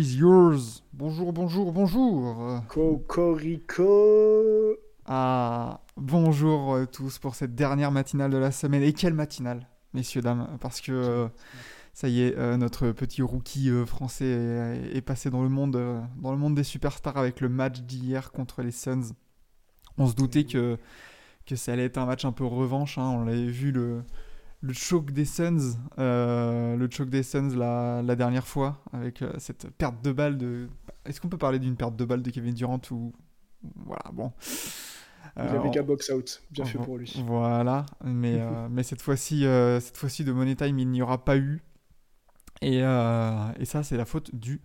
Is yours. Bonjour, bonjour, bonjour. Cocorico. Ah, bonjour euh, tous pour cette dernière matinale de la semaine. Et quelle matinale, messieurs, dames, parce que euh, ça y est, euh, notre petit rookie euh, français est, est passé dans le, monde, dans le monde des superstars avec le match d'hier contre les Suns. On se doutait que, que ça allait être un match un peu revanche. hein. On l'avait vu le, le choc des Suns, euh, le choc des Suns la, la dernière fois avec euh, cette perte de balle de. Est-ce qu'on peut parler d'une perte de balle de Kevin Durant ou voilà bon. Il Euh, avait qu'un box out, bien fait pour lui. Voilà, mais, euh, mais cette fois-ci, cette fois-ci de Money Time, il n'y aura pas eu. Et, et ça, c'est la faute du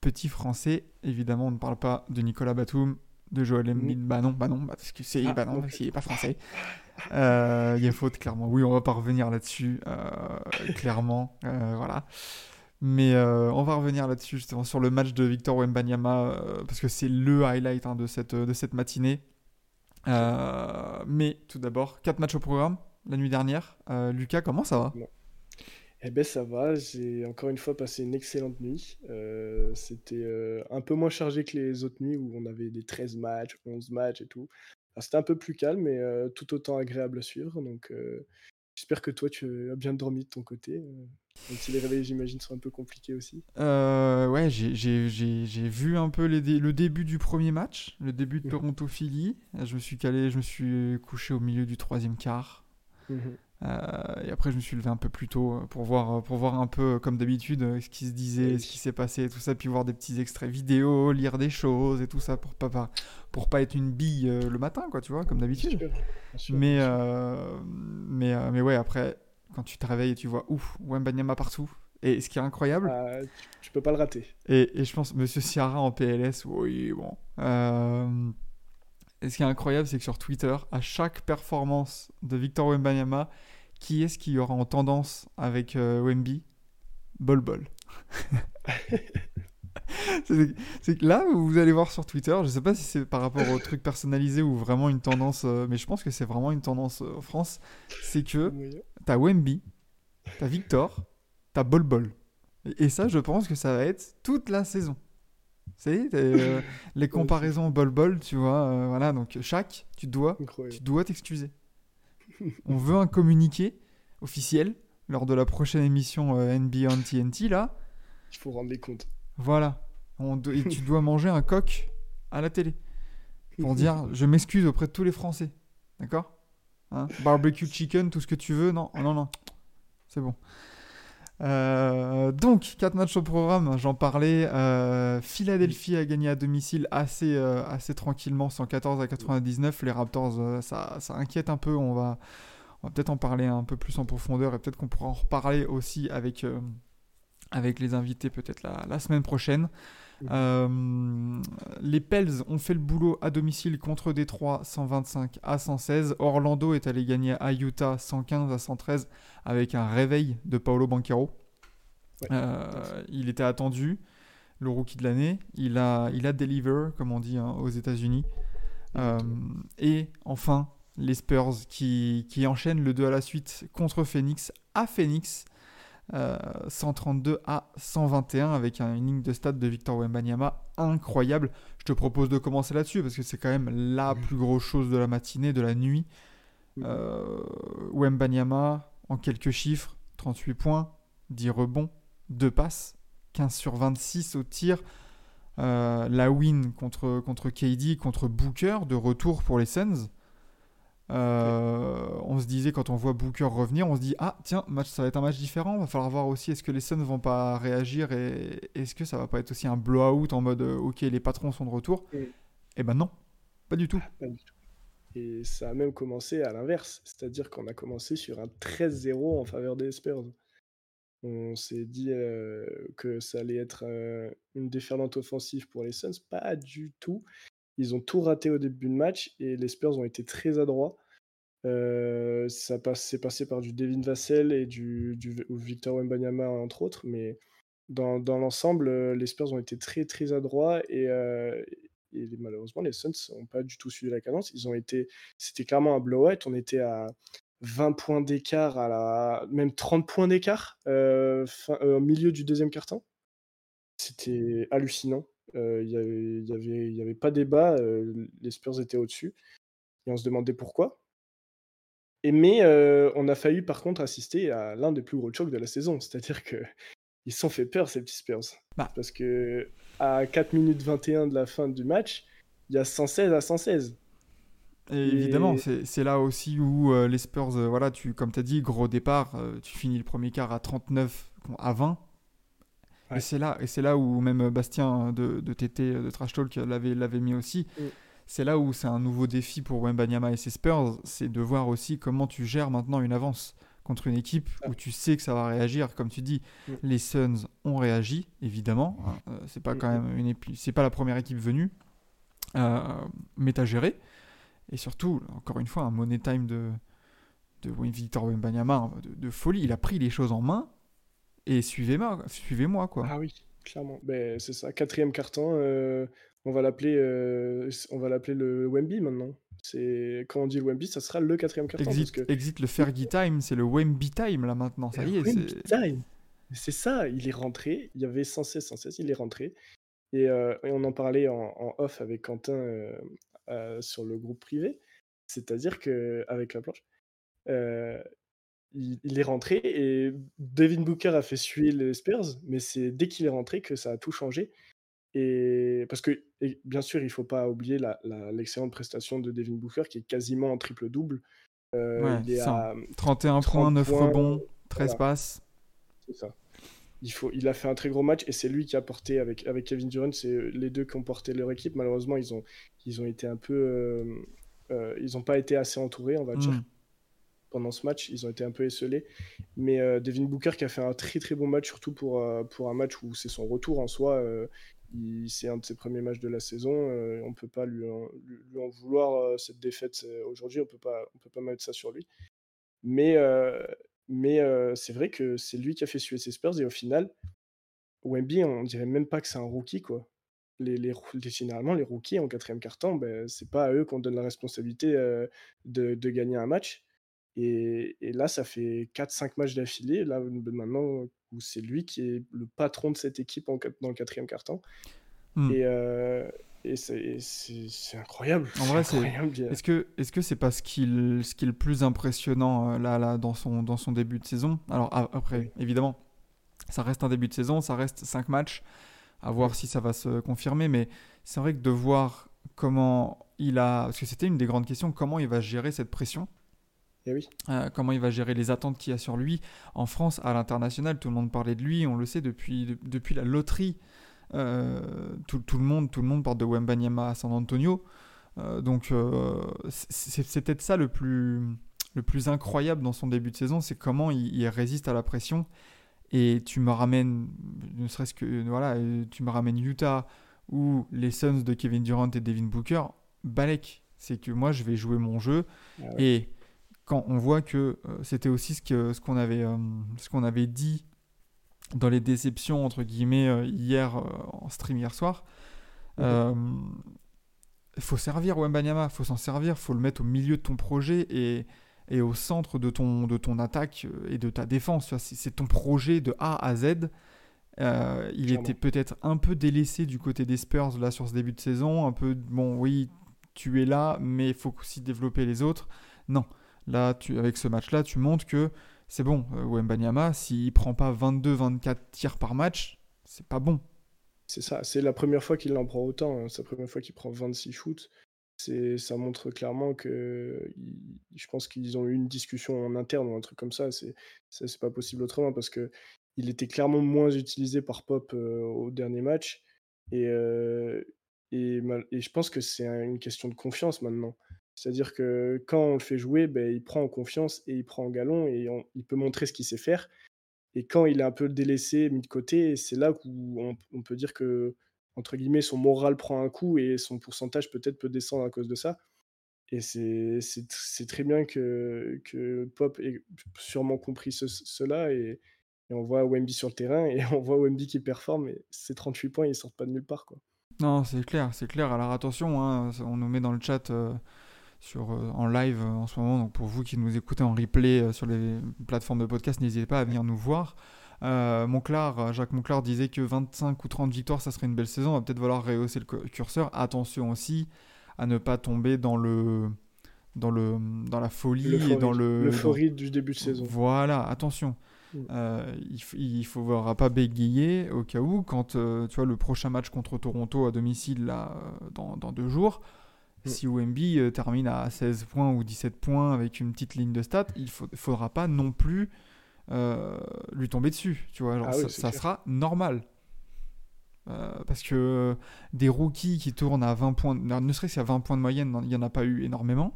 petit français. Évidemment, on ne parle pas de Nicolas Batum, de Joel Embiid. Bah non, bah non, bah parce que c'est, Ah, bah non, non parce qu'il n'est pas français. Euh, Il y a faute, clairement. Oui, on va pas revenir là-dessus, euh, clairement. euh, voilà. Mais euh, on va revenir là-dessus, justement, sur le match de Victor Wembanyama, euh, parce que c'est le highlight hein, de, cette, de cette matinée. Euh, mais tout d'abord, quatre matchs au programme la nuit dernière. Euh, Lucas, comment ça va? Eh ben ça va, j'ai encore une fois passé une excellente nuit. Euh, C'était euh, un peu moins chargé que les autres nuits où on avait des 13 matchs, 11 matchs et tout. C'était un peu plus calme, mais euh, tout autant agréable à suivre. Donc euh, j'espère que toi tu as bien dormi de ton côté. Même si les réveils j'imagine sont un peu compliqués aussi. Euh, Ouais, j'ai- j'ai j'ai- j'ai vu un peu les dé- le début du premier match, le début de Mhm. Toronto-Philly. Je me suis calé, je me suis couché au milieu du troisième quart. Mhm. Euh, et après, je me suis levé un peu plus tôt euh, pour voir, pour voir un peu, comme d'habitude, euh, ce qui se disait, ce qui s'est passé, et tout ça, puis voir des petits extraits vidéo, lire des choses et tout ça pour pas, pas- pour pas être une bille euh, le matin, quoi, tu vois, comme d'habitude. Mais, euh, mais, euh, mais ouais, après, quand tu te réveilles et tu vois, ouf, Wembanyama partout. Et ce qui est incroyable, tu, tu peux pas le rater. et, et je pense Monsieur Ciara en PLS, oui, bon. Et ce qui est incroyable, c'est que sur Twitter, à chaque performance de Victor Wembanyama, qui est-ce qui aura en tendance avec euh, Wemby? Bol Bol. c'est que là, vous allez voir sur Twitter, je sais pas si c'est par rapport au truc personnalisé ou vraiment une tendance, euh, mais je pense que c'est vraiment une tendance euh, en France, c'est que t'as Wemby, t'as Victor, t'as Bol Bol. Et, et ça, je pense que ça va être toute la saison. C'est euh, les comparaisons Bol Bol, tu vois, euh, voilà, donc chaque, tu dois, Incroyable. tu dois t'excuser. On veut un communiqué officiel lors de la prochaine émission euh, NBA on TNT, là. Il faut rendre les comptes. Voilà. On do- et tu dois manger un coq à la télé pour dire je m'excuse auprès de tous les Français. D'accord? Hein? Barbecue chicken, tout ce que tu veux? Non, non, non. C'est bon. Euh, donc, 4 matchs au programme, j'en parlais. Euh, Philadelphie a gagné à domicile assez, euh, assez tranquillement, 114 à 99. Les Raptors, ça, inquiète un peu. On va, peut-être en parler un peu plus en profondeur et peut-être qu'on pourra en reparler aussi avec, avec les invités peut-être la semaine prochaine. Euh, les Pels ont fait le boulot à domicile contre Détroit 125 à 116. Orlando est allé gagner à Utah 115 à 113 avec un réveil de Paolo Banquero. Ouais, Euh, il était attendu, le rookie de l'année. Il a, il a deliver, comme on dit hein, aux États-Unis. Euh, et enfin, les Spurs qui, qui enchaînent le 2 à la suite contre Phoenix à Phoenix. Euh, 132 à 121 avec un- une ligne de stade de Victor Wembanyama incroyable. Je te propose de commencer là-dessus parce que c'est quand même la plus grosse chose de la matinée, de la nuit. Euh, Wembanyama, en quelques chiffres, 38 points, 10 rebonds, 2 passes, 15 sur 26 au tir. Euh, la win contre, contre KD, contre Booker, de retour pour les Suns. Euh, on se disait quand on voit Booker revenir, on se dit ah tiens match ça va être un match différent, va falloir voir aussi est-ce que les Suns vont pas réagir et est-ce que ça va pas être aussi un blowout en mode euh, ok les patrons sont de retour. Mm. Et ben non, pas du tout. Pas du tout. Et ça a même commencé à l'inverse, c'est-à-dire qu'on a commencé sur un 13-0 en faveur des Spurs. On s'est dit, heu, que ça allait être, une déferlante offensive pour les Suns. Pas du tout. Ils ont tout raté au début de match et les Spurs ont été très adroits. Heu, ça c'est passé par du Devin Vassell et du Victor Wembanyama, entre autres, mais dans l'ensemble, heu, les Spurs ont été très, très adroits et et malheureusement, les Suns ont pas du tout suivi la cadence. Ils ont été c'était clairement un blowout. On était à 20 points d'écart à la même 30 points d'écart, au milieu du deuxième quart-temps. C'était hallucinant. Heu, il y avait y avait y avait pas débat, heu, les Spurs étaient au-dessus et on se demandait pourquoi. Et mais heu, on a failli par contre assister à l'un des plus gros chocs de la saison. C'est-à-dire qu'ils se sont fait peur ces petits Spurs. Bah. Parce qu'à 4 minutes 21 de la fin du match, il y a 116 à 116. Et Et évidemment, c'est c'est là aussi où euh, les Spurs, euh, voilà, tu, comme tu as dit, gros départ, euh, tu finis le premier quart à 39 à 20. Ouais. Et c'est là, et c'est là où même Bastien de, de TT, de Trash Talk, l'avait, l'avait mis aussi. Mm. C'est là où c'est un nouveau défi pour Wembanyama et ses Spurs, c'est de voir aussi comment tu gères maintenant une avance contre une équipe où tu sais que ça va réagir. Comme tu dis, Mm. les Suns ont réagi, évidemment. hein, euh, c'est pas Mm, quand même une c'est pas la première équipe venue, euh, mais t'as géré. Et surtout, encore une fois, un money time de, de Wim- Victor Wembanyama de, de folie. Il a pris les choses en main et suivez-moi, suivez-moi quoi. Ah oui, clairement. Ben, c'est ça, quatrième carton, euh, on va l'appeler euh, on va l'appeler le Wemby maintenant. C'est quand on dit le Wemby, ça sera le quatrième carton parce Exit, que exit le Fergie time, c'est le Wemby time là maintenant. Ça y est, Wemby c'est time. C'est ça, il est rentré, il y avait 116 116, il est rentré et, euh, et on en parlait en, en off avec Quentin sur le groupe privé, c'est-à-dire que avec la planche il, il est rentré et Devin Booker a fait suer les Spurs, mais c'est dès qu'il est rentré que ça a tout changé. Et parce que, et bien sûr, il faut pas oublier l'excellente prestation de Devin Booker qui est quasiment en triple-double. Euh, Ouais, il est ça. à 31 30 points, 9 points, rebonds, 13 voilà. passes. C'est ça. Il, faut, il a fait un très gros match et c'est lui qui a porté avec, avec Kevin Durant. C'est les deux qui ont porté leur équipe. Malheureusement, ils ont, ils ont été un peu. euh, euh, ils n'ont pas été assez entourés, on va dire, Mm. Pendant ce match. Ils ont été un peu esselés. Mais euh, Devin Booker qui a fait un très très bon match, surtout pour, euh, pour un match où c'est son retour en soi. euh, c'est un de ses premiers matchs de la saison. on ne peut pas lui en, lui, en vouloir cette défaite aujourd'hui. On ne peut pas mettre ça sur lui. Mais, mais c'est vrai que c'est lui qui a fait suer ses Spurs et au final, Wemby, on dirait même pas que c'est un rookie, quoi. Les, les, les- généralement, les rookies en quatrième quart-temps, ben, c'est pas à eux qu'on donne la responsabilité de, de gagner un match. Et, et là, ça fait 4-5 matchs d'affilée, là, maintenant, où c'est lui qui est le patron de cette équipe en, dans le quatrième quart-temps. Mm. Et, euh, et c'est incroyable. En vrai, c'est- Est-ce que est-ce que c'est pas ce qui, ce est le plus impressionnant euh, là, là dans, son, dans son début de saison? Alors après, évidemment, ça reste un début de saison, ça reste 5 matchs, à voir si ça va se confirmer, mais c'est vrai que de voir comment il a... Parce que c'était une des grandes questions, comment il va gérer cette pression Eh oui. euh, comment il va gérer les attentes qu'il y a sur lui. En France, à l'international, tout le monde parlait de lui, on le sait depuis, de- depuis la loterie. euh, tout, tout le monde, tout le monde parle de Wembanyama à San Antonio. Euh, donc c'est peut-être ça le plus, le plus incroyable dans son début de saison, c'est comment il, il résiste à la pression. Et tu me ramènes, ne serait-ce que, voilà, tu me ramènes Utah ou les Suns de Kevin Durant et Devin Booker, Balek. C'est que moi, je vais jouer mon jeu. Ah ouais. Et quand on voit que euh, c'était aussi ce que ce qu'on avait euh, ce qu'on avait dit dans les déceptions entre guillemets euh, hier en stream hier soir il faut servir Wembanyama faut s'en servir faut le mettre au milieu de ton projet et et au centre de ton de ton attaque et de ta défense c'est c'est ton projet de A à Z. Euh, il Clairement. était peut-être un peu délaissé du côté des Spurs là sur ce début de saison un peu bon oui tu es là mais il faut aussi développer les autres. Non Là, avec ce match-là, tu montres que c'est bon. Euh, Wembanyama, s'il prend pas 22-24 tirs par match, c'est pas bon. C'est ça, c'est la première fois qu'il en prend autant. hein. C'est la première fois qu'il prend 26 shoots. Ça montre clairement que je pense qu'ils ont eu une discussion en interne ou un truc comme ça. C'est, pas possible autrement parce que il était clairement moins utilisé par Pop euh, au dernier match. Et, euh, et, je pense que c'est un- une question de confiance maintenant. C'est-à-dire que quand on le fait jouer, ben, il prend en confiance et il prend en galon et il peut montrer ce qu'il sait faire. Et quand il est un peu délaissé, mis de côté, c'est là où on, peut dire que, entre guillemets, son moral prend un coup et son pourcentage peut-être peut descendre à cause de ça. Et c'est c'est tr- c'est très bien que, que Pop ait sûrement compris ce- cela. Et, on voit Wemby sur le terrain et on voit Wemby qui performe. Et ces 38 points, ils sortent pas de nulle part. Quoi. Non, c'est clair, c'est clair. Alors attention, hein, on nous met dans le chat euh, sur, euh, en live euh, en ce moment. Donc pour vous qui nous écoutez en replay euh, sur les plateformes de podcast, n'hésitez pas à venir nous voir. Euh, Monclar, Jacques Monclar disait que 25 ou 30 victoires, ça serait une belle saison. On va peut-être falloir rehausser le cu- curseur. Attention aussi à ne pas tomber dans le dans le dans la folie et dans le L'euphorie du début de saison. Voilà, attention. Mm. Euh, il, il faudra pas bégayer au cas où, quand euh, tu vois le prochain match contre Toronto à domicile là, dans, dans deux jours. Si Wemby euh, termine à 16 points ou 17 points avec une petite ligne de stats, il faut, faudra pas non plus euh, lui tomber dessus. Tu vois, Genre, Ah ça, sera normal. Euh, parce que des rookies qui tournent à 20 points, ne serait-ce qu'à 20 points de moyenne, il n'y en a pas eu énormément.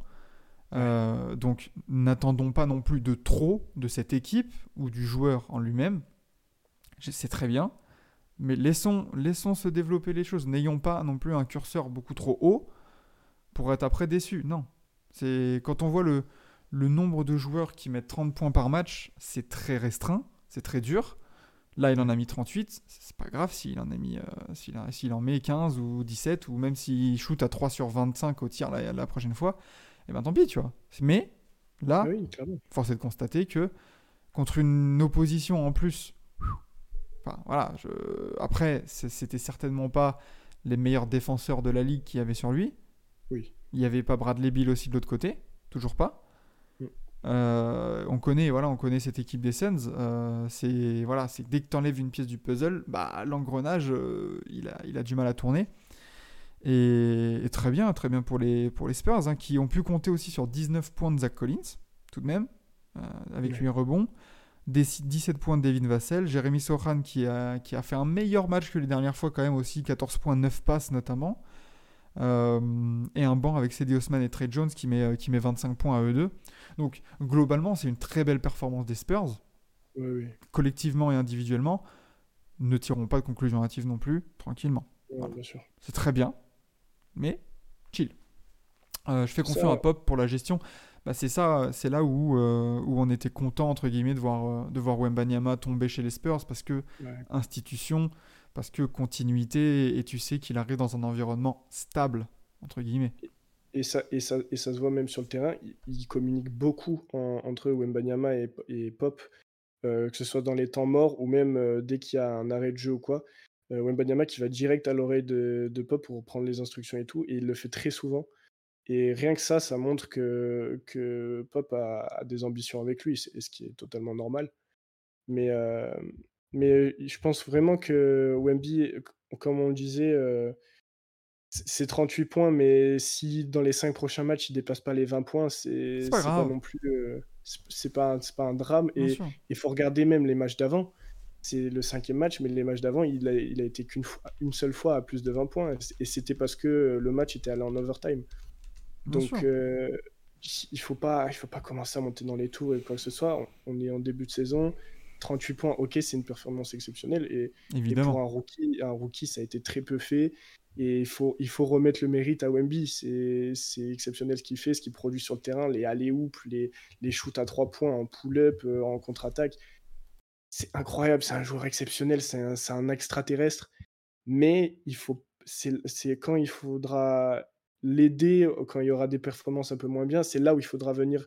Donc n'attendons pas non plus de trop de cette équipe ou du joueur en lui-même. C'est très bien. Mais laissons, laissons se développer les choses. N'ayons pas non plus un curseur beaucoup trop haut pour être après déçu. Non. C'est quand on voit le, le nombre de joueurs qui mettent 30 points par match, c'est très restreint, c'est très dur. Là, il en a mis 38, c'est pas grave s'il en a mis euh, s'il en met 15 ou 17 ou même s'il shoot à 3 sur 25 au tir la, la prochaine fois, et ben tant pis, tu vois. Mais là, Ah oui, force est de constater que contre une opposition en plus, enfin voilà, je... après c'était certainement pas les meilleurs défenseurs de la ligue qu'il y avait sur lui. Oui. Il n'y avait pas Bradley Bill aussi de l'autre côté, toujours pas. Mm. Euh, on connaît, voilà, on connaît cette équipe des Suns. euh, c'est voilà, c'est dès que tu enlèves une pièce du puzzle, bah l'engrenage, euh, il a, il a du mal à tourner. Et, et très bien, très bien pour les, pour les Spurs, hein, qui ont pu compter aussi sur 19 points de Zach Collins, tout de même, avec Ouais. 8 rebonds. Des 17 points de Devin Vassell. Jérémy Sohan qui a, qui a fait un meilleur match que les dernières fois, quand même aussi, 14 points, 9 passes notamment. Euh, et un banc avec Cedi Osman et Trey Jones qui met, euh, qui met 25 points à eux deux. Donc globalement, c'est une très belle performance des Spurs, Oui, oui. collectivement et individuellement. Ne tirons pas de conclusion hâtive non plus, tranquillement. Ouais, Voilà. C'est très bien, mais chill. Euh, je fais confiance à Pop pour la gestion. Bah, c'est ça, c'est là où, euh, où on était content entre guillemets de voir, de voir Wembanyama tomber chez les Spurs parce que Ouais. institution, parce que continuité et tu sais qu'il arrive dans un environnement stable entre guillemets. Et ça, et, ça, et ça se voit même sur le terrain, ils, communiquent beaucoup en- entre Wembanyama et, Pop, euh, que ce soit dans les temps morts ou même euh, dès qu'il y a un arrêt de jeu ou quoi. Euh, Wembanyama qui va direct à l'oreille de, Pop pour prendre les instructions et tout, et il le fait très souvent. Et rien que ça, ça montre que, que Pop a, a des ambitions avec lui, ce qui est totalement normal. Mais, euh, mais je pense vraiment que Wemby, comme on le disait, euh, c'est c'est 38 points, mais si dans les 5 prochains matchs, il dépasse pas les 20 points, c'est pas pas non plus. euh, c'est- pas, pas un drame. Bien Et il faut regarder même les matchs d'avant. C'est le cinquième match, mais les matchs d'avant, il a, il a été qu'une fois- une seule fois à plus de 20 points. Et c'était parce que le match était allé en overtime. Bien Donc, euh, il faut pas, il faut pas commencer à monter dans les tours et quoi que ce soit. On, on est en début de saison. 38 points, ok, c'est une performance exceptionnelle. Et, et pour un rookie, un rookie, ça a été très peu fait. Et il faut, il faut remettre le mérite à Wemby. C'est exceptionnel ce qu'il fait, ce qu'il produit sur le terrain, les alley-oops, les, les shoots à 3 points en pull-up, euh, en contre-attaque. C'est incroyable, c'est un joueur exceptionnel, c'est un, un extraterrestre. Mais il faut, c'est quand il faudra l'aider, quand il y aura des performances un peu moins bien, c'est là où il faudra venir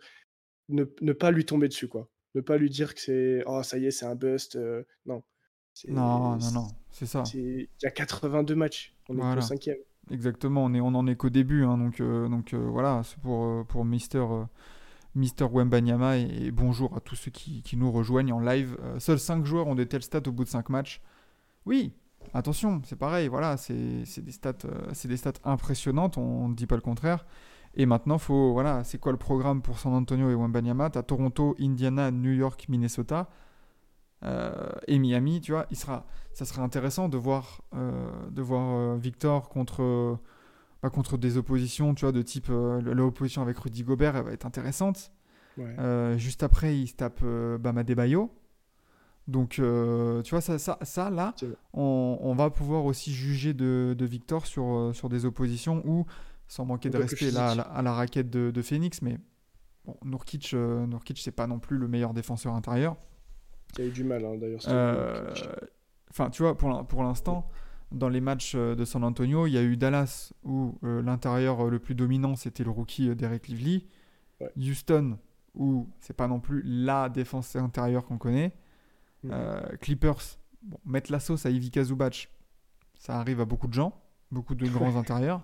ne, ne pas lui tomber dessus, quoi. Ne pas lui dire que c'est oh ça y est, c'est un bust. euh, non. Non, non, non, c'est ça. Il y a 82 matchs. On est au cinquième. Exactement, on, est, on en est qu'au début, hein, donc, euh, donc euh, voilà, c'est pour, pour Mister, Mister Wembanyama et, et bonjour à tous ceux qui, qui nous rejoignent en live. Euh, seuls 5 joueurs ont de telles stats au bout de 5 matchs. Oui, attention, c'est pareil, voilà, c'est des, stats, c'est des stats impressionnantes, on ne dit pas le contraire. Et maintenant, faut, voilà, c'est quoi le programme pour San Antonio et Wembanyama? T'as Toronto, Indiana, New York, Minnesota euh, et Miami, tu vois, il sera, ça serait intéressant de voir, euh, de voir euh, Victor contre, bah, contre des oppositions, tu vois, de type l'opposition avec Rudy Gobert, elle va être intéressante. Ouais. Juste après, il se tape euh, Bama Debayo. Donc, euh, tu vois, ça, ça, ça là, on, on va pouvoir aussi juger de, de Victor sur, sur des oppositions où, sans manquer de respect là, à, la, à la raquette de, de Phoenix, mais bon, Nurkic, euh, Nurkic c'est pas non plus le meilleur défenseur intérieur. Qui a eu du mal, hein, d'ailleurs. Euh. Enfin, tu vois, pour pour l'instant, dans les matchs euh, de San Antonio, il y a eu Dallas où euh, l'intérieur le plus dominant c'était le rookie Derek Lively. Ouais. Houston où c'est pas non plus la défense intérieure qu'on connaît. Mhm. Euh, Clippers, bon, mettre la sauce à Ivica Zubac, ça arrive à beaucoup de gens, beaucoup de grands intérieurs.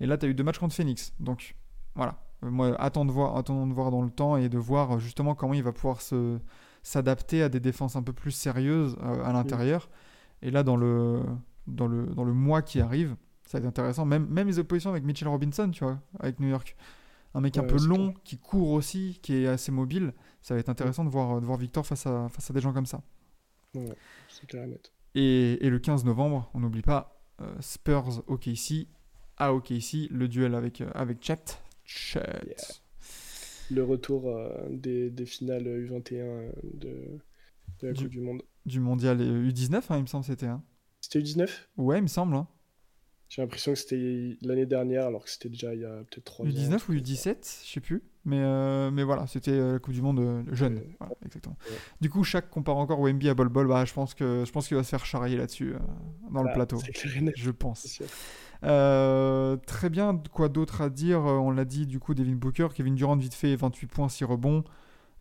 Et là, tu as eu deux matchs contre Phoenix. Donc voilà, Euh, moi, attends de voir, attendons de voir dans le temps et de voir euh, justement comment il va pouvoir se s'adapter à des défenses un peu plus sérieuses euh, à l'intérieur. Et là, dans le, dans, le, dans le mois qui arrive, ça va être intéressant. Même, même les oppositions avec Mitchell Robinson, tu vois, avec New York. Un mec un Ouais, peu long, qui court aussi, qui est assez mobile. Ça va être intéressant de, voir, de voir Victor face à, face à des gens comme ça. C'est clair et. Et, le 15 novembre, on n'oublie pas euh, Spurs OKC à OKC, le duel avec, euh, avec Chet. Chet. Yeah. Le retour euh, des, des finales U21 euh, de, de la Du- Coupe du Monde. Du mondial euh, U19, hein, il me semble, c'était. Hein. C'était U19 Ouais, il me semble. Hein. J'ai l'impression que c'était l'année dernière, alors que c'était déjà il y a peut-être 3 ans. U19 ou un truc comme ça. U17, je sais plus. Mais, euh, mais voilà, c'était la Coupe du Monde jeune. Ouais. Voilà, exactement. Ouais. Du coup, chaque compare encore Wemby à Bol Bol. Bah, je pense qu'il va se faire charrier là-dessus euh, dans le Ah, plateau. Je pense. Euh, très bien, quoi d'autre à dire Euh, On l'a dit, du coup, Devin Booker, Kevin Durant, vite fait, 28 points, 6 rebonds.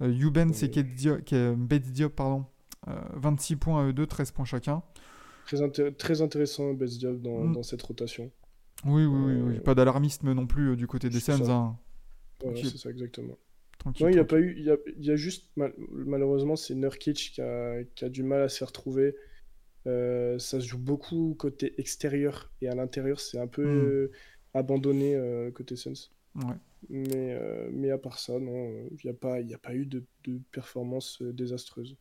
Euh, Eubanks Oui. et Kate Diop, Bates Diop, pardon, euh, 26 points à eux deux, 13 points chacun. Très, inté- très intéressant, Job, dans, Mm. dans cette rotation. Oui, oui, oui, Euh. Pas d'alarmisme non plus du côté des Suns. hein. Voilà, c'est ça, exactement. Tranquille, Non, il n'y a pas eu. Il y a, il y a juste, mal- malheureusement, c'est Nurkic qui a, qui a du mal à se faire trouver. Euh, ça se joue beaucoup côté extérieur et à l'intérieur, c'est un peu Mm. euh, abandonné euh, côté Suns. Ouais. Mais, euh, mais à part ça, non, il n'y a, pas- y a pas eu de, de performance désastreuse.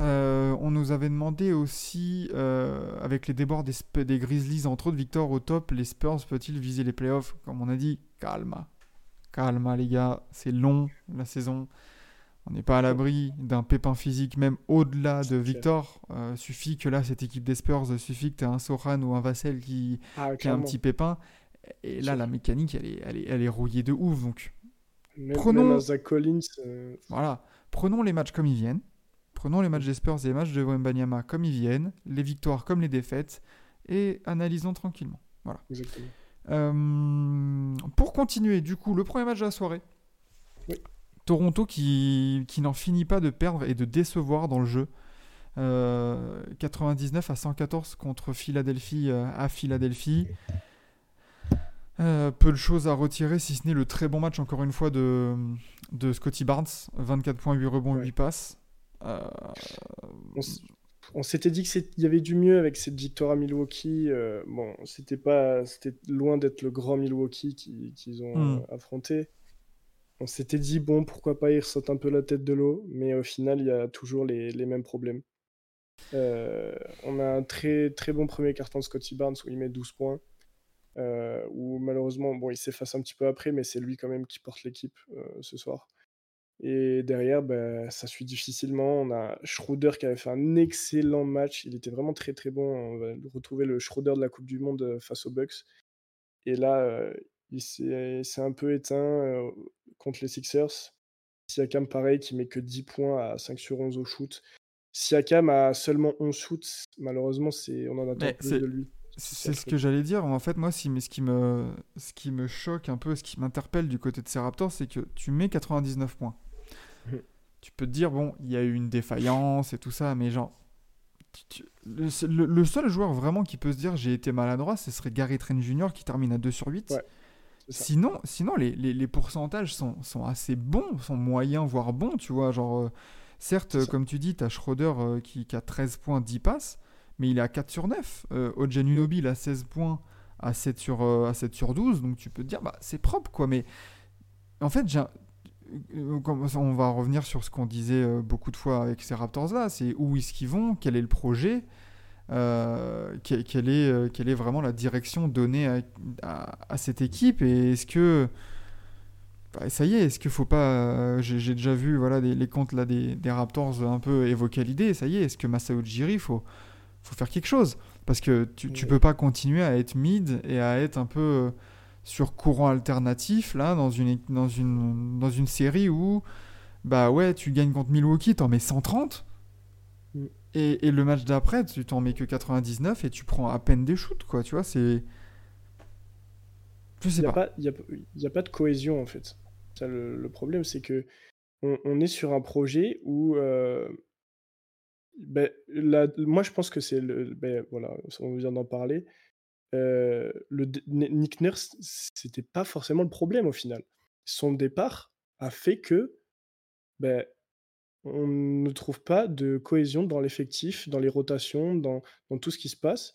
Euh, on nous avait demandé aussi, euh, avec les débords des, des Grizzlies, entre autres, Victor au top, les Spurs peut-ils viser les playoffs? Comme on a dit, calma. Calma, les gars. C'est long, la saison. On n'est pas à l'abri d'un pépin physique, même au-delà de. Victor. Euh, suffit que là, cette équipe des Spurs, euh, suffit que tu aies un Soran ou un Vassell qui, Ah, qui a un petit pépin. Et là, la mécanique, elle est, elle est, elle est rouillée de ouf. Donc Même, Prenons- même un Zach Collins, euh, voilà, prenons les matchs comme ils viennent. Prenons les matchs des Spurs et les matchs de Wembanyama comme ils viennent, les victoires comme les défaites, et analysons tranquillement. exactement. Euh, pour continuer, du coup, le premier match de la soirée. Oui. Toronto qui, qui n'en finit pas de perdre et de décevoir dans le jeu. Euh, 99 à 114 contre Philadelphie euh, à Philadelphie. Euh, peu de choses à retirer, si ce n'est le très bon match, encore une fois, de, de Scotty Barnes. 24 points, 8 rebonds, Ouais. 8 passes. Euh, On, s'était dit qu'il y avait du mieux avec cette victoire à Milwaukee. euh, bon, c'était pas, c'était loin d'être le grand Milwaukee qui- qu'ils ont Mm. euh, affronté. On s'était dit, bon, pourquoi pas, ils ressortent un peu la tête de l'eau, mais au final, il y a toujours les, mêmes problèmes. Euh, on a un très, très bon premier carton de Scotty Barnes où il met 12 points. euh, où malheureusement, bon, il s'efface un petit peu après, mais c'est lui quand même qui porte l'équipe euh, ce soir. Et derrière, bah, ça suit difficilement. On a Schroeder qui avait fait un excellent match. Il était vraiment très très bon. On va retrouver le Schroeder de la Coupe du Monde face aux Bucks. Et là, il s'est un peu éteint euh, contre les Sixers. Siakam, pareil, qui met que 10 points à 5 sur 11 au shoot. Siakam a seulement 11 shoots. Malheureusement, c'est on en attend Mais plus de lui. C'est ce que j'allais dire. En fait, moi, si, mais ce, qui me, ce qui me choque un peu, ce qui m'interpelle du côté de ces Raptors, c'est que tu mets 99 points. Mhm. Tu peux te dire, bon, il y a eu une défaillance et tout ça, mais genre, tu- tu- le, seul joueur vraiment qui peut se dire j'ai été maladroit, ce serait Gary Trent Jr. qui termine à 2 sur 8. Ouais. Sinon, sinon les, les- les pourcentages sont, sont assez bons, sont moyens, voire bons, tu vois. Genre, euh, certes, euh, comme tu dis, tu as Schroeder euh, qui, qui a 13 points, 10 passes, mais il est à 4 sur 9. Euh, Ojan Unobi, il a 16 points à 7 sur, euh, à 7 sur 12, donc tu peux te dire, bah, c'est propre, quoi. Mais en fait, j'ai on va revenir sur ce qu'on disait beaucoup de fois avec ces Raptors-là, c'est où est-ce qu'ils vont, quel est le projet, euh, que- quelle, est, euh, quelle est vraiment la direction donnée à, à- à cette équipe, et est-ce que bah, ça y est, est-ce qu'il faut pas. euh, J'ai déjà vu voilà, des- les comptes là, des, des Raptors un peu évoquer l'idée. Ça y est, est-ce que Masao Ujiri, faut, faut faire quelque chose? Parce que tu, tu peux pas continuer à être mid et à être un peu sur courant alternatif là, dans une, dans une, dans une série où bah ouais, tu gagnes contre Milwaukee, t'en mets 130. Et, et le match d'après, tu t'en mets que 99 et tu prends à peine des shoots, quoi. Tu vois, c'est. Je sais Il n'y a, pas. pas- y a, y a pas de cohésion en fait. Ça, le, le problème, c'est que on, on est sur un projet où. euh, ben, la- moi, je pense que c'est le. Ben, voilà, on vient d'en parler. euh, le, Nick Nurse, c'était pas forcément le problème au final. Son départ a fait que. Ben, on ne trouve pas de cohésion dans l'effectif, dans les rotations, dans, dans tout ce qui se passe.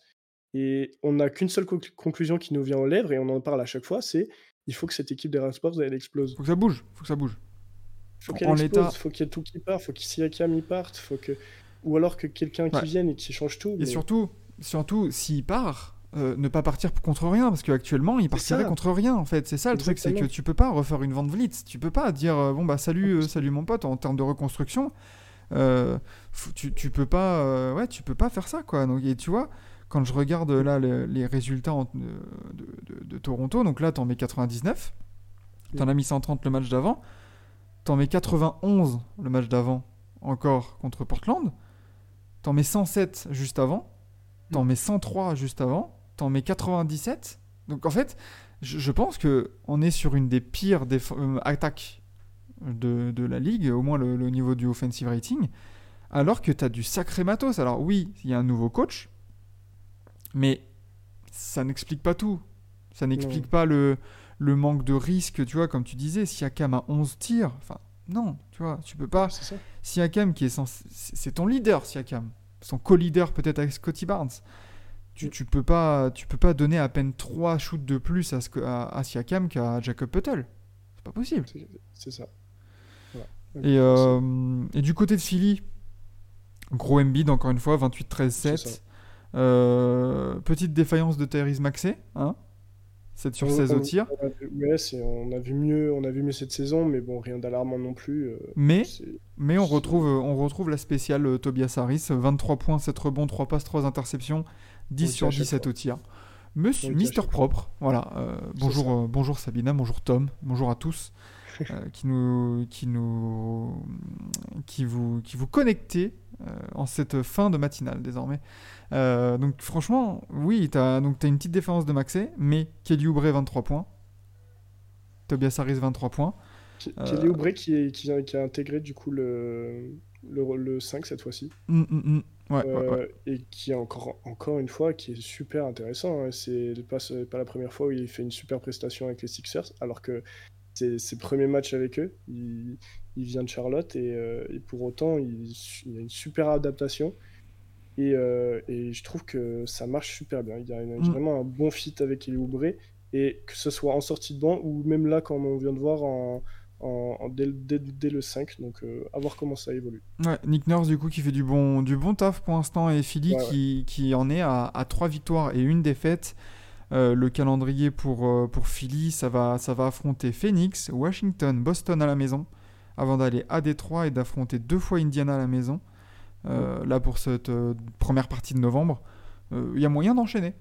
Et on n'a qu'une seule conclu- conclusion qui nous vient aux lèvres, et on en parle à chaque fois, c'est il faut que cette équipe des Raptors, elle explose. Faut que ça bouge, faut que ça bouge. faut qu'elle explose, faut qu'il y ait tout qui part, faut que Siakam y parte, faut que... Ou alors que quelqu'un qui vienne et qui change tout. Et mais- surtout, surtout s'il part, euh, ne pas partir contre rien, parce qu'actuellement, il partirait contre rien, en fait. C'est ça le truc, c'est que tu peux pas refaire une vente Vlitz. Tu peux pas dire, euh, bon, bah, salut, euh, salut mon pote, en termes de reconstruction. tu, tu peux pas, ouais, tu peux pas faire ça, quoi. Donc, et tu vois, quand je regarde là le- les résultats en- de, de- de- Toronto, donc là, t'en mets 99, t'en as mis 130 le match d'avant, t'en mets 91 le match d'avant, encore contre Portland, t'en mets 107 juste avant, t'en mets 103 juste avant, t'en mets 97. Donc en fait, je, je pense que on est sur une des pires euh, attaques de, de la ligue, au moins le, le niveau du offensive rating, alors que t'as du sacré matos. Alors oui, il y a un nouveau coach, mais ça n'explique pas tout. Ça n'explique pas le, le manque de risque, tu vois, comme tu disais, Siakam a 11 tirs. Enfin, non, tu vois, tu peux pas. Siakam qui est c'est ton leader, Siakam. Son co-leader peut-être avec Scotty Barnes. Tu, tu peux pas tu peux pas donner à peine 3 shoots de plus à, Sco- à, à Siakam qu'à Jacob Puttle. C'est pas possible. C'est- ça. Voilà. Et, euh, et du côté de Philly, gros Embiid encore une fois, 28-13-7. C'est ça. Euh, petite défaillance de Tyrese Maxey, hein 7 sur On- 16 au tir. on a vu- ouais, c'est- on a vu mieux, on a vu mieux cette saison, mais bon, rien d'alarmant non plus. euh, Mais, on, retrouve, on retrouve la spéciale Tobias Harris, 23 points, 7 rebonds, 3 passes, 3 interceptions, 10 On le dit sur à chaque 17 fois. au tir. Monsieur, à Mister Propre, voilà. euh, bonjour, euh, bonjour Sabina, bonjour Tom, bonjour à tous euh, qui nous, qui nous, qui vous, qui vous connectez en cette fin de matinale désormais. Donc franchement, oui, t'as donc as une petite différence de Maxé, mais Kelly Oubre 23 points, Tobias Harris 23 points. Ke- Kelly Oubre qui, est- qui, a, qui a intégré du coup le, le, le 5 cette fois-ci. Hum, hum. Ouais, Euh, ouais. et qui est encore, encore une fois qui est super intéressant. hein. C'est pas, pas la première fois où il fait une super prestation avec les Sixers, alors que c'est ses premiers matchs avec eux. Il, il vient de Charlotte et, euh, et pour autant il, il a une super adaptation. Et, euh, et je trouve que ça marche super bien. Il y a une- Mm. vraiment un bon fit avec Kelly Oubre. Et que ce soit en sortie de banc ou même là, comme on vient de voir, en, en- en- dès, le- dès- dès le 5. Donc euh, à voir comment ça évolue. Ouais, Nick Nurse du coup qui fait du bon, du bon taf pour l'instant et Philly Ouais, ouais. qui, qui en est à, à 3 victoires et une défaite. Euh, le calendrier pour, euh, pour Philly, ça va, ça va affronter Phoenix, Washington, Boston à la maison, avant d'aller à Détroit et d'affronter deux fois Indiana à la maison. Euh, Là pour cette première partie de novembre, il y a moyen d'enchaîner.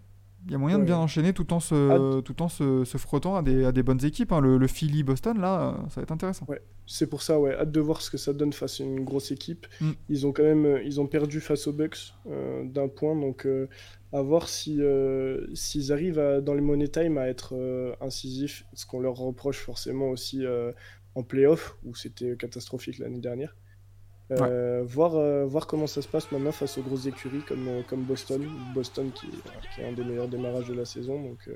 Il y a moyen de Ouais. bien enchaîner tout en se, tout en se, se frottant à des, à des bonnes équipes. hein. Le, le Philly-Boston, là, ça va être intéressant. C'est pour ça, ouais, hâte de voir ce que ça donne face à une grosse équipe. Mm. Ils ont quand même, euh, ils ont perdu face aux Bucks euh, d'un point, donc euh, à voir si euh, s'ils arrivent à- dans les money time à être incisifs, ce qu'on leur reproche forcément aussi en playoff où c'était catastrophique l'année dernière. Euh, voir, euh, voir comment ça se passe maintenant face aux grosses écuries comme, euh, comme Boston, Boston qui, qui est un des meilleurs démarrages de la saison, donc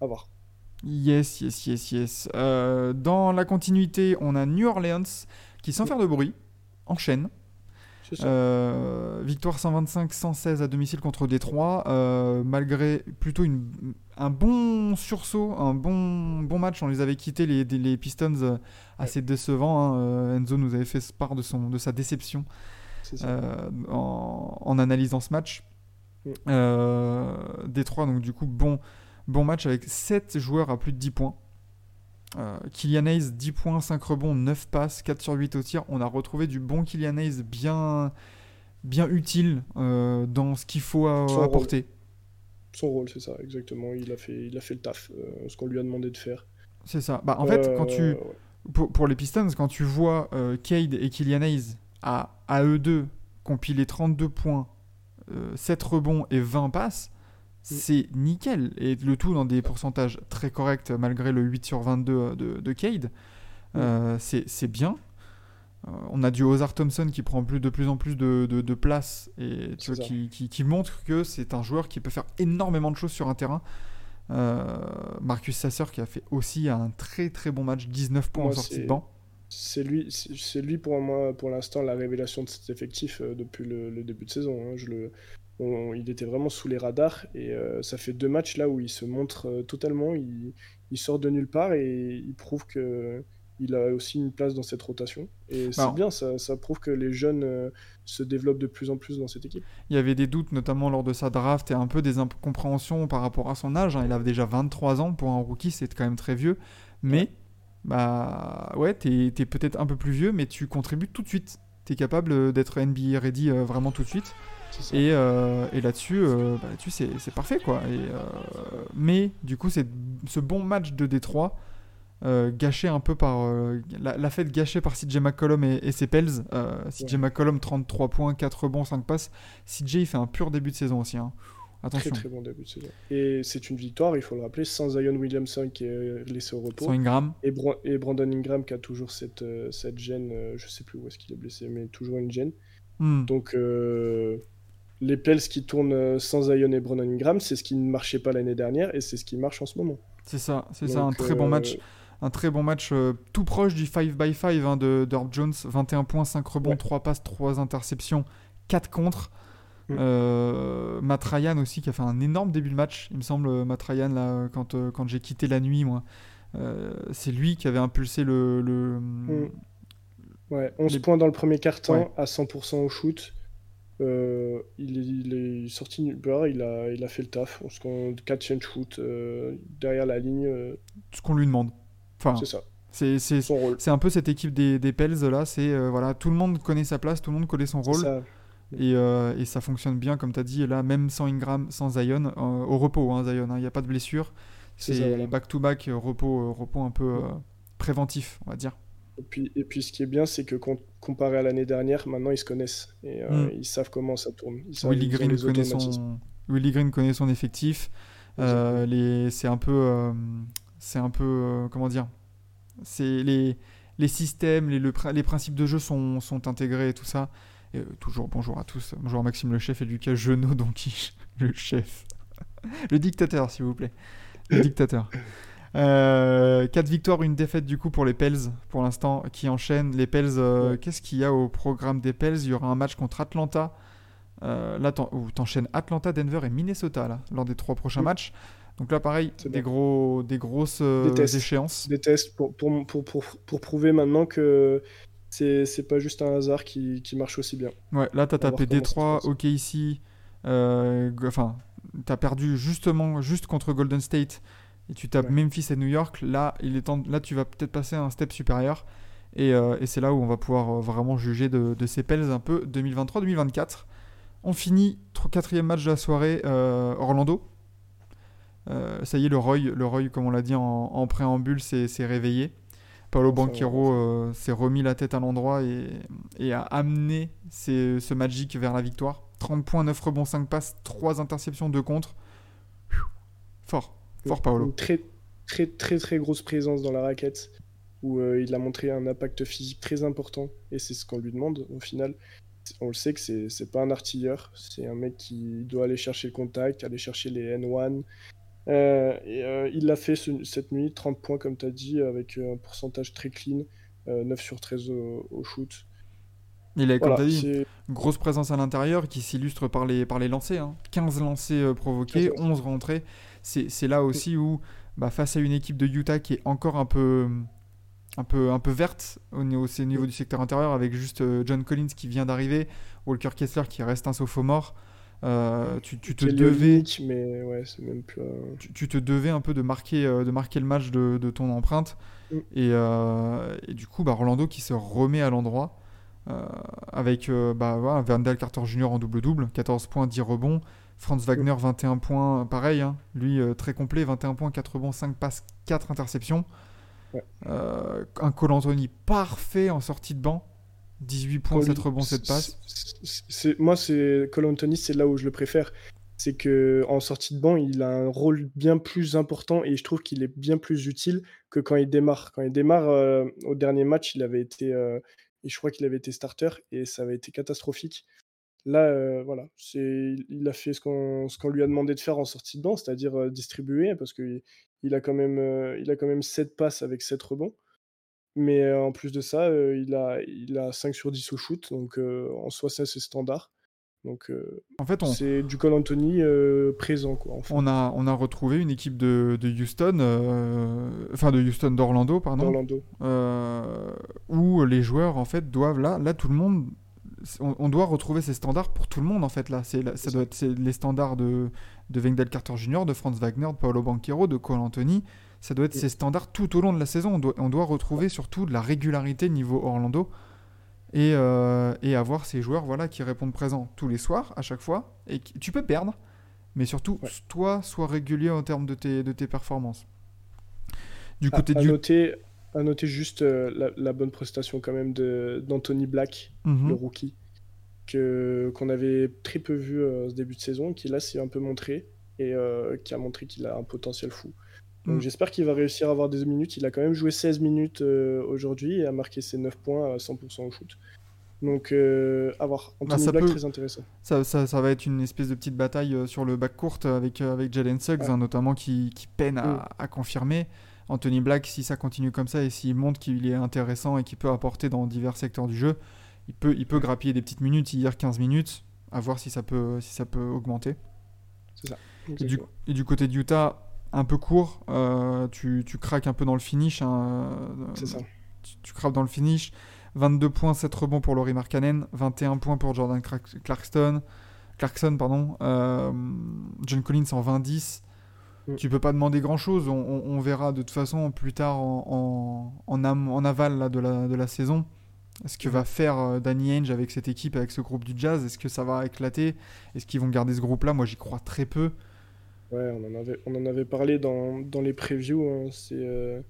à voir. Yes, yes, yes, yes. Dans la continuité, on a New Orleans qui, sans faire de bruit, enchaîne. Euh, victoire 125-116 à domicile contre Détroit, euh, malgré plutôt une, un bon sursaut, un bon, bon match. On les avait quittés, les, les Pistons, euh, assez décevants. hein. Enzo nous avait fait part de, son, de sa déception euh, en, en analysant ce match. Euh, Détroit, donc du coup, bon, bon match avec 7 joueurs à plus de 10 points. Euh, Kylian Hayes, 10 points, 5 rebonds, 9 passes, 4 sur 8 au tir. On a retrouvé du bon Kylian Hayes bien, bien utile euh, dans ce qu'il faut apporter. Son rôle, c'est ça, exactement. Il a fait, il a fait le taf, euh, ce qu'on lui a demandé de faire. C'est ça. Bah, en fait, quand tu, pour, les Pistons, quand tu vois Cade et Kylian Hayes à, à eux deux compiler 32 points, 7 rebonds et 20 passes, c'est nickel. Et le tout dans des pourcentages très corrects, malgré le 8 sur 22 euh, de, de Cade. Euh, c'est bien. Euh, on a du Ozar Thompson qui prend plus, de plus en plus de, de, place et qui, qui, montre que c'est un joueur qui peut faire énormément de choses sur un terrain. Marcus Sasser qui a fait aussi un très très bon match, 19 points en sortie de banc. C'est lui, c'est lui pour moi, pour l'instant, la révélation de cet effectif depuis le, début de saison. Hein. Je le, il était vraiment sous les radars et euh, ça fait deux matchs là où il se montre euh, totalement, il, sort de nulle part et il prouve que il a aussi une place dans cette rotation. Et c'est bien, ça, prouve que les jeunes euh, se développent de plus en plus dans cette équipe. Il y avait des doutes, notamment lors de sa draft, et un peu des incompréhensions par rapport à son âge. Hein. Il avait déjà 23 ans, pour un rookie, c'est quand même très vieux. Mais, bah ouais, t'es es, peut-être un peu plus vieux, mais tu contribues tout de suite. T'es capable d'être NBA ready vraiment tout de suite. Euh, et, là-dessus, euh, bah, c'est parfait. quoi. Et, euh, mais du coup, c'est ce bon match de Détroit, gâché un peu par. La, fête gâchée par CJ McCollum et, ses Pels. CJ McCollum, 33 points, 4 rebonds, 5 passes. CJ, il fait un pur début de saison aussi. Hein. Attention. Très très bon début de saison. Et c'est une victoire, il faut le rappeler, sans Zion Williamson qui est laissé au repos. Sans Ingram. Et, et Brandon Ingram qui a toujours cette, cette gêne, je sais plus où est-ce qu'il est blessé, mais toujours une gêne. Hmm. Donc les Pels qui tournent euh, sans Zion et Brandon Ingram, c'est ce qui ne marchait pas l'année dernière et c'est ce qui marche en ce moment. C'est ça, c'est ça, un très bon match. Euh, un très bon match euh, tout proche du 5x5 hein, de Jones. 21 points, 5 rebonds, 3 passes, 3 interceptions, 4 contre. Mm. Matt Ryan aussi qui a fait un énorme début de match. Il me semble, Matt Ryan, là, quand, quand j'ai quitté la nuit, moi, c'est lui qui avait impulsé le. le... Mm. Ouais, 11 points dans le premier quart-temps à 100% au shoot. Euh, il, est, sorti nulle part, il a, il a fait le taf. On 4 chain shoot euh, derrière la ligne. Euh. Ce qu'on lui demande. Enfin, c'est ça. C'est, c'est, un peu cette équipe des, des Pels là. C'est voilà, tout le monde connaît sa place, tout le monde connaît son rôle. Et, et, ça fonctionne bien, comme tu as dit. là, même sans Ingram, sans Zion, au repos, hein, Zion, hein, il n'y a pas de blessure. C'est back-to-back, repos, repos un peu préventif, on va dire. Et puis, et puis ce qui est bien, c'est que comparé à l'année dernière, maintenant ils se connaissent et euh, mm. ils savent comment ça tourne. Willy, Green connaît son... Willy Green connaît son effectif. Euh, les... C'est un peu. Euh, c'est un peu. comment dire C'est les, les systèmes, les, les principes de jeu sont, sont intégrés et tout ça. Et, toujours bonjour à tous. Bonjour Maxime le chef et Lucas Genot, donc le chef. le dictateur, s'il vous plaît. Le dictateur. 4 euh, victoires, une défaite du coup pour les Pels pour l'instant qui enchaînent. Les Pels, euh, qu'est-ce qu'il y a au programme des Pels? Il y aura un match contre Atlanta. Euh, là, t'enchaînes Atlanta, Denver et Minnesota là, lors des trois prochains matchs. Donc là, pareil, des, gros, des grosses euh, échéances. Des tests pour, pour, pour, pour, prouver maintenant que c'est pas juste un hasard qui, qui, marche aussi bien. Ouais, là, t'as tapé Détroit, OK ici. enfin, t'as perdu justement juste contre Golden State et tu tapes Memphis et New York, là, il est temps, là tu vas peut-être passer un step supérieur. Et, euh, et c'est là où on va pouvoir euh, vraiment juger de, de ces Pels un peu 2023-2024. On finit quatrième match de la soirée, euh, Orlando. ça y est, le Roy, le Roy comme on l'a dit en, préambule, s'est réveillé. Paolo Banquero s'est remis la tête à l'endroit et, et, a amené ce Magic vers la victoire. 30 points, 9 rebonds, 5 passes, 3 interceptions, 2 contre. Fort. Fort Paolo. Une très, très, très, très grosse présence dans la raquette où euh, il a montré un impact physique très important et c'est ce qu'on lui demande au final. On le sait que c'est, c'est pas un artilleur, c'est un mec qui doit aller chercher le contact, aller chercher les N1. Euh, et euh, il l'a fait cette nuit, 30 points comme tu as dit, avec un pourcentage très clean, 9 sur 13 au, shoot. Il a, comme dit, une grosse présence à l'intérieur qui s'illustre par les, par les lancers. 15 hein. lancers provoqués, 11 rentrées c'est là aussi où, bah, face à une équipe de Utah qui est encore un peu, un peu, un peu verte au niveau, au niveau du secteur intérieur, avec juste euh, John Collins qui vient d'arriver, Walker Kessler qui reste un sophomore, Euh, tu, tu te devais, mais ouais, même plus. un- tu, tu te devais un peu de marquer, euh, de marquer le match de, de ton empreinte. Mm. Et, euh, et du coup, bah, Orlando qui se remet à l'endroit euh, avec bah, voilà, Vandal Carter Jr. en double-double, 14 points, 10 rebonds. Franz Wagner, 21 points, pareil, hein, lui euh, très complet, 21 points, 4 rebonds, 5 passes, 4 interceptions. Ouais. Euh, un Cole Anthony parfait en sortie de banc, 18 points, Cole- 7 rebonds, 7 passes. c'est- Moi, c'est Cole Anthony, c'est là où je le préfère. C'est que en sortie de banc, il a un rôle bien plus important et je trouve qu'il est bien plus utile que quand il démarre. Quand il démarre euh, au dernier match, il avait été, et je crois qu'il avait été starter et ça avait été catastrophique. Là, euh, voilà, c'est, il a fait ce qu'on, ce qu'on lui a demandé de faire en sortie de banc, c'est-à-dire euh, distribuer, parce que il a quand même, euh, il a quand même 7 passes avec 7 rebonds. Mais euh, en plus de ça, il a, il a 5 sur 10 au shoot, donc en soi, ça c'est standard. Donc En fait, on, c'est du Cole Anthony présent, quoi. En fait, on, a, on a retrouvé une équipe de, de Houston, enfin de Houston d'Orlando, pardon, d'Orlando. où les joueurs en fait doivent là, là tout le monde, on, on doit retrouver ces standards pour tout le monde en fait là. C'est ça doit être les standards de de Wendell Carter Jr., de Franz Wagner, de Paolo Banquero, de Cole Anthony. Ça doit être ces standards tout au long de la saison. On doit, on doit retrouver surtout de la régularité niveau Orlando et, euh, et avoir ces joueurs voilà qui répondent présents tous les soirs à chaque fois. Et qui- tu peux perdre, mais surtout Ouais. toi sois régulier en termes de tes de tes performances. Du À, côté à du noter, à noter juste euh, la, la bonne prestation quand même d'Anthony Black, Mhm. le rookie, que, qu'on avait très peu vu euh, ce début de saison, qui là s'est un peu montré et euh, qui a montré qu'il a un potentiel fou. Donc Mm. j'espère qu'il va réussir à avoir des minutes. Il a quand même joué 16 minutes euh, aujourd'hui et a marqué ses 9 points à 100% au shoot. Donc euh, à voir. Anthony Bah, Black peut- très intéressant. Ça, ça, ça va être une espèce de petite bataille sur le bac court avec, avec Jalen Suggs, Ouais. hein, notamment, qui, qui peine à, Mm. à confirmer. Anthony Black, si ça continue comme ça et s'il montre qu'il est intéressant et qu'il peut apporter dans divers secteurs du jeu, il peut, il peut grappiller des petites minutes, hier 15 minutes, à voir si ça peut, si ça peut augmenter. Et du, Exactement. et du côté de Utah, un peu court, euh, tu, tu craques un peu dans le finish. hein, euh, C'est ça. tu, tu craques dans le finish. 22 points, 7 rebonds pour Laurie Markkanen, 21 points pour Jordan Clark- Clarkson, Clarkson pardon, euh, John Collins en 20-10. Mm. Tu peux pas demander grand chose, on, on- on verra de toute façon plus tard en, en, en, am- en aval là, de, la, de la saison ce que Mhm. va faire euh, Danny Ainge avec cette équipe, avec ce groupe du Jazz. Est-ce que ça va éclater? Est-ce qu'ils vont garder ce groupe-là? Moi j'y crois très peu. Ouais, on en avait, on en avait parlé dans, dans les previews. hein. C'est euh,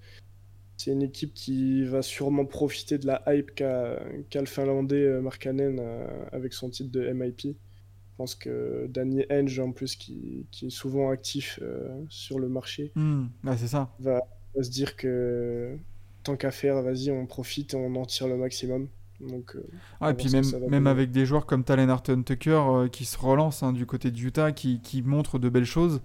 c'est une équipe qui va sûrement profiter de la hype qu'a le Finlandais euh, Markkanen euh, avec son titre de MIP. Pense que Danny Ainge, en plus, qui, qui est souvent actif euh, sur le marché, Hmm, bah, c'est ça. va, va se dire que tant qu'à faire, vas-y, on profite et on en tire le maximum. Donc, euh, Ah, et puis même, même avec des joueurs comme Talen Horton Tucker euh, qui se relancent hein, du côté de Utah, qui, qui montrent de belles choses,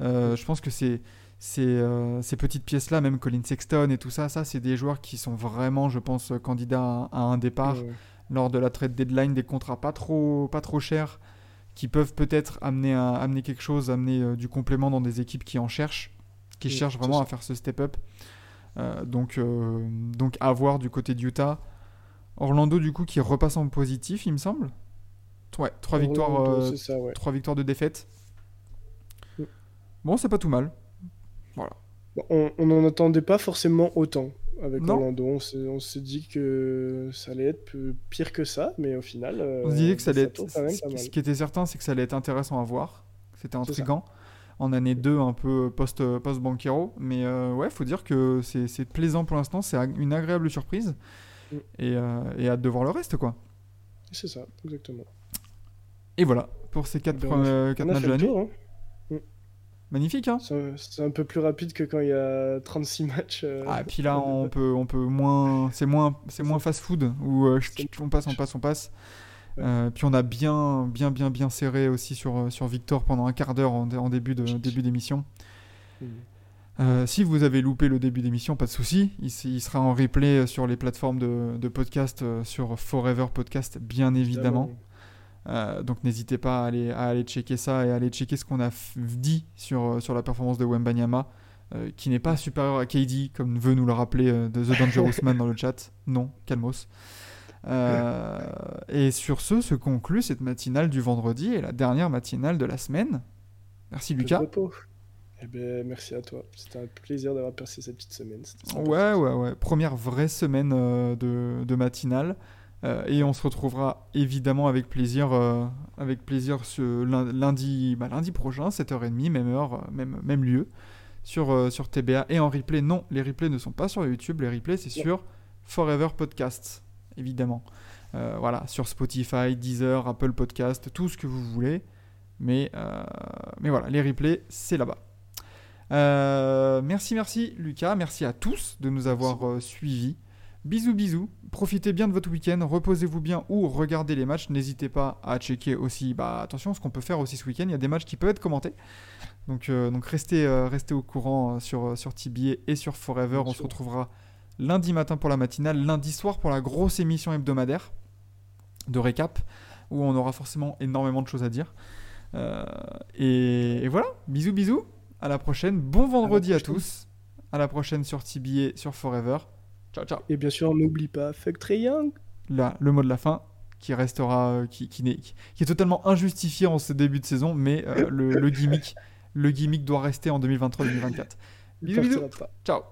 je pense que c'est ces, ces petites pièces-là, même Colin Sexton et tout ça, ça c'est des joueurs qui sont vraiment, je pense, candidats à, à un départ lors de la trade deadline, des contrats pas trop, pas trop chers, qui peuvent peut-être amener, un- amener quelque chose, amener euh, du complément dans des équipes qui en cherchent, qui cherchent vraiment à faire ce step-up. Euh, donc, euh, donc à voir du côté de Utah. Orlando, du coup, qui repasse en positif, il me semble. Ouais, trois victoires, Orlando, c'est ça, ouais. trois victoires de défaite. Mm. Bon, c'est pas tout mal. Voilà. On on n'en attendait pas forcément autant avec Non. Orlando. On s'est dit que ça allait être pire que ça, mais au final, euh, On se disait que ça allait être. tourne quand même Ce pas qui- mal. ce qui était certain, c'est que ça allait être intéressant à voir. C'était intriguant. En année 2, un peu post- post-banquero. mais euh, ouais, faut dire que c'est plaisant pour l'instant. C'est une agréable surprise. Mm. Et, euh, et hâte de voir le reste, quoi. C'est ça, exactement. Et voilà, pour ces 4 Ben, on a- quatre On a matchs fait de l'année. Magnifique, hein C'est un peu plus rapide que quand il y a 36 matchs. euh, Ah, puis là, on- peut, on peut moins. C'est moins, c'est moins fast-food où euh, on passe, on passe, on passe. Ouais. Euh, puis on a bien, bien, bien, bien serré aussi sur, sur Victor pendant un quart d'heure en, en début de début d'émission. Mm. Euh, si vous avez loupé le début d'émission, pas de souci. Il, sera en replay sur les plateformes de, de podcast, sur Forever Podcast, bien évidemment. Euh, donc n'hésitez pas à aller, à aller checker ça et à aller checker ce qu'on a dit sur, euh, sur la performance de Wembanyama, euh, qui n'est pas supérieur à KD, comme veut nous le rappeler euh, de The Dangerous Man dans le chat. Non, calmos. Et sur ce, se conclut cette matinale du vendredi et la dernière matinale de la semaine. Merci Lucas. Eh ben, merci à toi. C'était un plaisir d'avoir passé cette petite semaine. Ouais, ouais, ouais. Première vraie semaine de, de, matinale. Euh, et on se retrouvera évidemment avec plaisir, avec plaisir ce lundi, bah, lundi prochain, 7h30, même heure, même, même lieu, sur, sur TBA et en replay. Non, les replays ne sont pas sur YouTube, les replays c'est sur Forever Podcasts évidemment. Euh, voilà, sur Spotify, Deezer, Apple Podcast, tout ce que vous voulez. Mais, euh, mais voilà, les replays, c'est là-bas. Euh, merci, merci Lucas, merci à tous de nous avoir suivis. Bisous, bisous. Profitez bien de votre week-end, reposez-vous bien ou regardez les matchs. N'hésitez pas à checker aussi. Bah, attention, ce qu'on peut faire aussi ce week-end, il y a des matchs qui peuvent être commentés. Donc, donc restez, restez au courant sur, sur TBA et sur Forever. On se retrouvera lundi matin pour la matinale, lundi soir pour la grosse émission hebdomadaire de récap, où on aura forcément énormément de choses à dire. Euh, et, voilà, bisous bisous, à la prochaine, bon vendredi à, tous, à la prochaine sur TBA, sur Forever. Ciao ciao. Et bien sûr, n'oublie pas, fuck Trey Young. Là, le mot de la fin, qui restera, euh, qui, qui, est, totalement injustifié en ce début de saison, mais euh, le, le, gimmick, le gimmick doit rester en 2023-2024. Bisous bisous, ciao.